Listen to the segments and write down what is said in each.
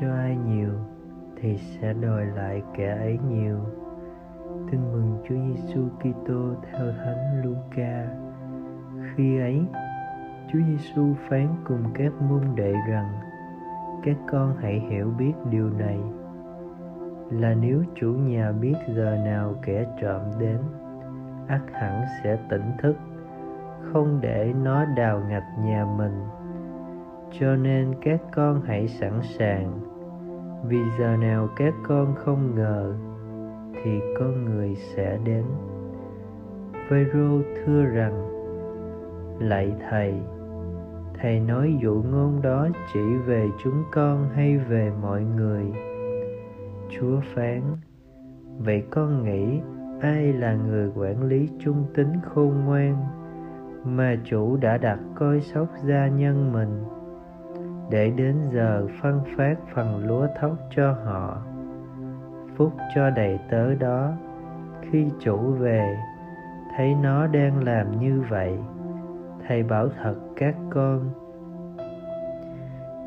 cho ai nhiều thì sẽ đòi lại kẻ ấy nhiều. Tin mừng Chúa Giêsu Kitô theo Thánh Luca. Khi ấy, Chúa Giêsu phán cùng các môn đệ rằng, các con hãy hiểu biết điều này, là nếu chủ nhà biết giờ nào kẻ trộm đến ắt hẳn sẽ tỉnh thức, không để nó đào ngạch nhà mình. Cho nên các con hãy sẵn sàng vì giờ nào các con không ngờ, thì con người sẽ đến. Phêrô thưa rằng, lạy thầy thầy nói dụ ngôn đó chỉ về chúng con hay về mọi người? Chúa phán, vậy con nghĩ ai là người quản lý trung tính khôn ngoan mà chủ đã đặt coi sóc gia nhân mình? Để đến giờ phân phát phần lúa thóc cho họ, phúc cho đầy tớ đó. Khi chủ về, thấy nó đang làm như vậy, thầy bảo thật các con,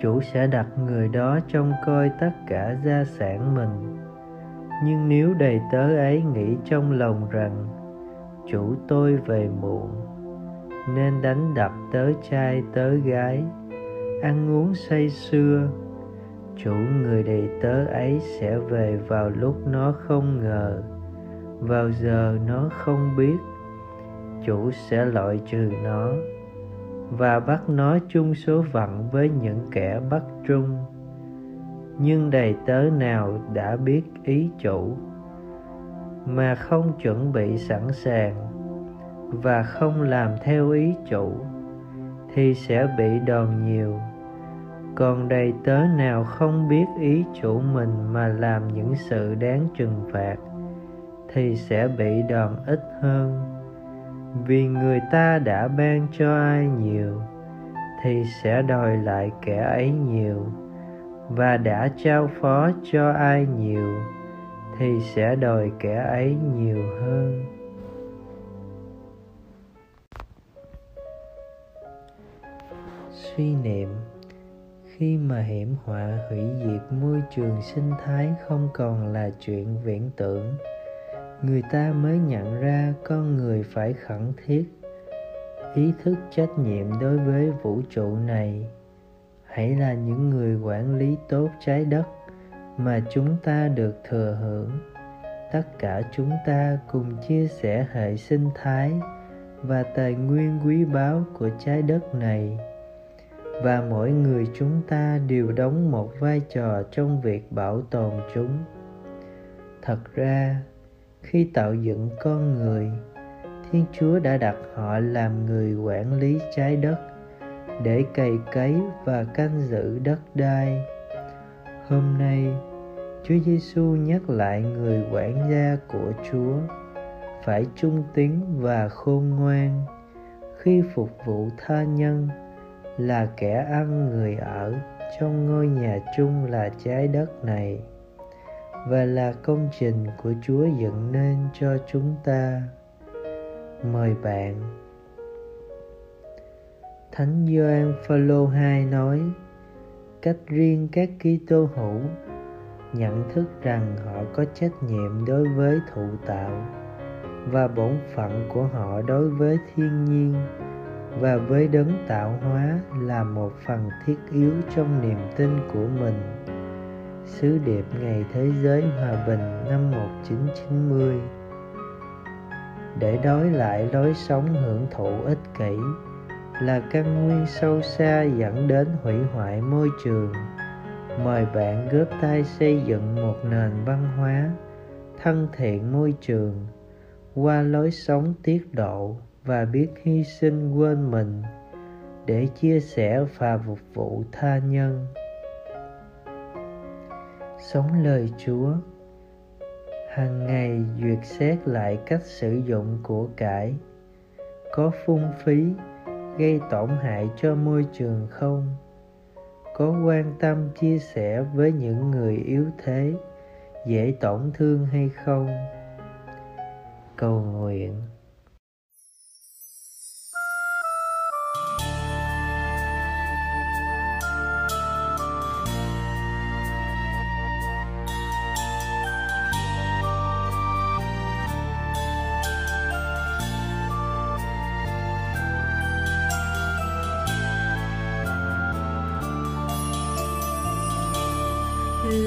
chủ sẽ đặt người đó trông coi tất cả gia sản mình. Nhưng nếu đầy tớ ấy nghĩ trong lòng rằng, chủ tôi về muộn, nên đánh đập tớ trai tớ gái ăn uống say sưa. Chủ người đầy tớ ấy sẽ về vào lúc nó không ngờ. Vào giờ nó không biết, chủ sẽ loại trừ nó và bắt nó chung số phận với những kẻ bắt trung. Nhưng đầy tớ nào đã biết ý chủ mà không chuẩn bị sẵn sàng và không làm theo ý chủ thì sẽ bị đòn nhiều còn đầy tớ nào không biết ý chủ mình mà làm những sự đáng trừng phạt, thì sẽ bị đòn ít hơn. Vì người ta đã ban cho ai nhiều, thì sẽ đòi lại kẻ ấy nhiều. Và đã trao phó cho ai nhiều, thì sẽ đòi kẻ ấy nhiều hơn. Suy niệm khi mà hiểm họa hủy diệt môi trường sinh thái không còn là chuyện viễn tưởng. Người ta mới nhận ra con người phải khẩn thiết, ý thức trách nhiệm đối với vũ trụ này. Hãy là những người quản lý tốt trái đất mà chúng ta được thừa hưởng. Tất cả chúng ta cùng chia sẻ hệ sinh thái và tài nguyên quý báu của trái đất này và mỗi người chúng ta đều đóng một vai trò trong việc bảo tồn chúng. Thật ra, khi tạo dựng con người, thiên chúa đã đặt họ làm người quản lý trái đất để cày cấy và canh giữ đất đai. Hôm nay, chúa giêsu nhắc lại người quản gia của chúa phải trung tín và khôn ngoan khi phục vụ tha nhân là kẻ ăn người ở trong ngôi nhà chung là trái đất này, và là công trình của Chúa dựng nên cho chúng ta. Mời bạn. Thánh Gioan Phaolô 2 nói: Cách riêng các Kitô hữu nhận thức rằng họ có trách nhiệm đối với thụ tạo và bổn phận của họ đối với thiên nhiên và với đấng tạo hóa là một phần thiết yếu trong niềm tin của mình. Sứ điệp Ngày Thế giới Hòa bình năm 1990 Để đối lại lối sống hưởng thụ ích kỷ là căn nguyên sâu xa dẫn đến hủy hoại môi trường. Mời bạn góp tay xây dựng một nền văn hóa thân thiện môi trường qua lối sống tiết độ và biết hy sinh quên mình để chia sẻ và phục vụ tha nhân. Sống lời chúa, hàng ngày duyệt xét lại cách sử dụng của cải, có phung phí gây tổn hại cho môi trường không? Có quan tâm chia sẻ với những người yếu thế, dễ tổn thương hay không? Cầu nguyện.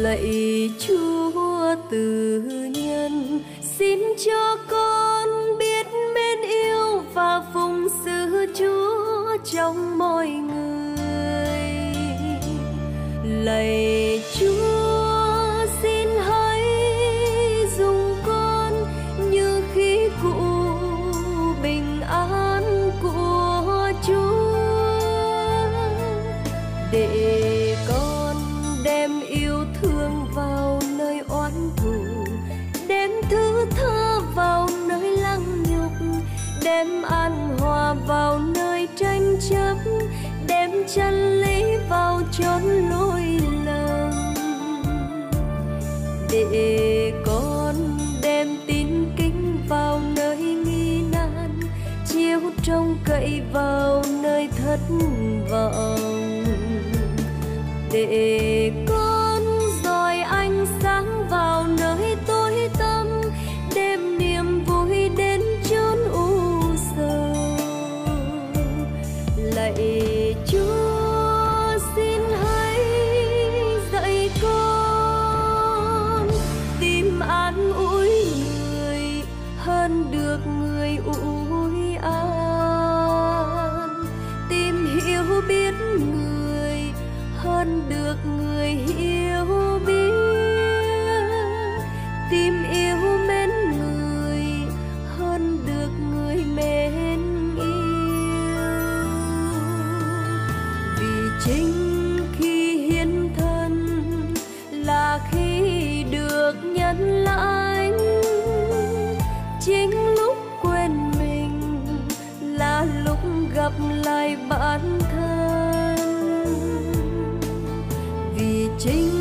Lạy chúa từ nhân. Xin cho con biết mến yêu và phụng sự chúa trong mọi người. Lạy chúa vào lỗi lầm. Để con đem tin kính vào nơi nghi nan, chiếu trông cậy vào nơi thất vọng. Để biết người, hơn được người hiểu biết. Tìm yêu mến người, hơn được người mến yêu. Vì chính khi hiến thân là khi được nhận lãnh, chính gặp lại bản thân. Vì chính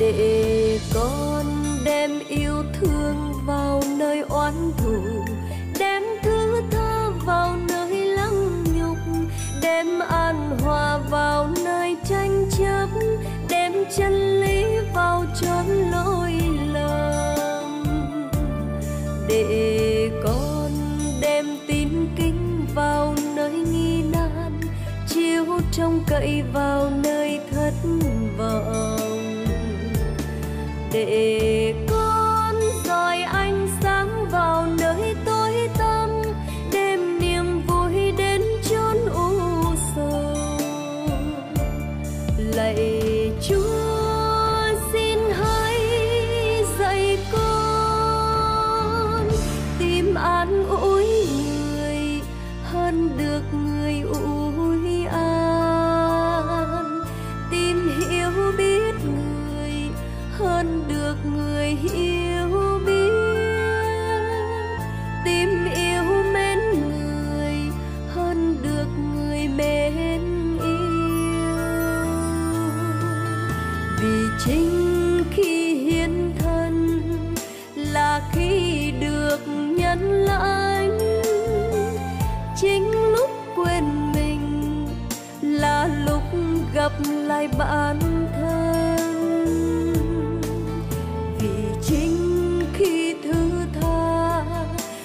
để con đem yêu thương vào nơi oán thù, đem thứ tha vào nơi lăng nhục, đem an hòa vào nơi tranh chấp, đem chân lý vào chốn lỗi lầm. Để con đem tin kính vào nơi nghi nan, chiếu trông cậy vào nơi để khi được nhân lãnh. Chính lúc quên mình là lúc gặp lại bản thân. Vì chính khi thứ tha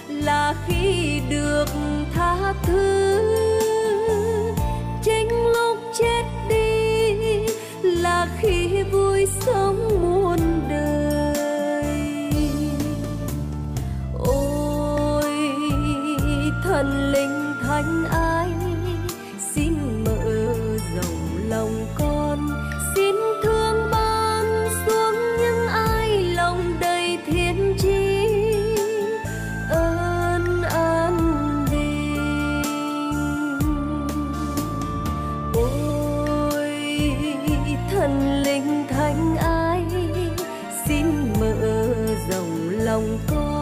là khi được tha thứ. Chính lúc chết đi là khi vui sống. lòng cô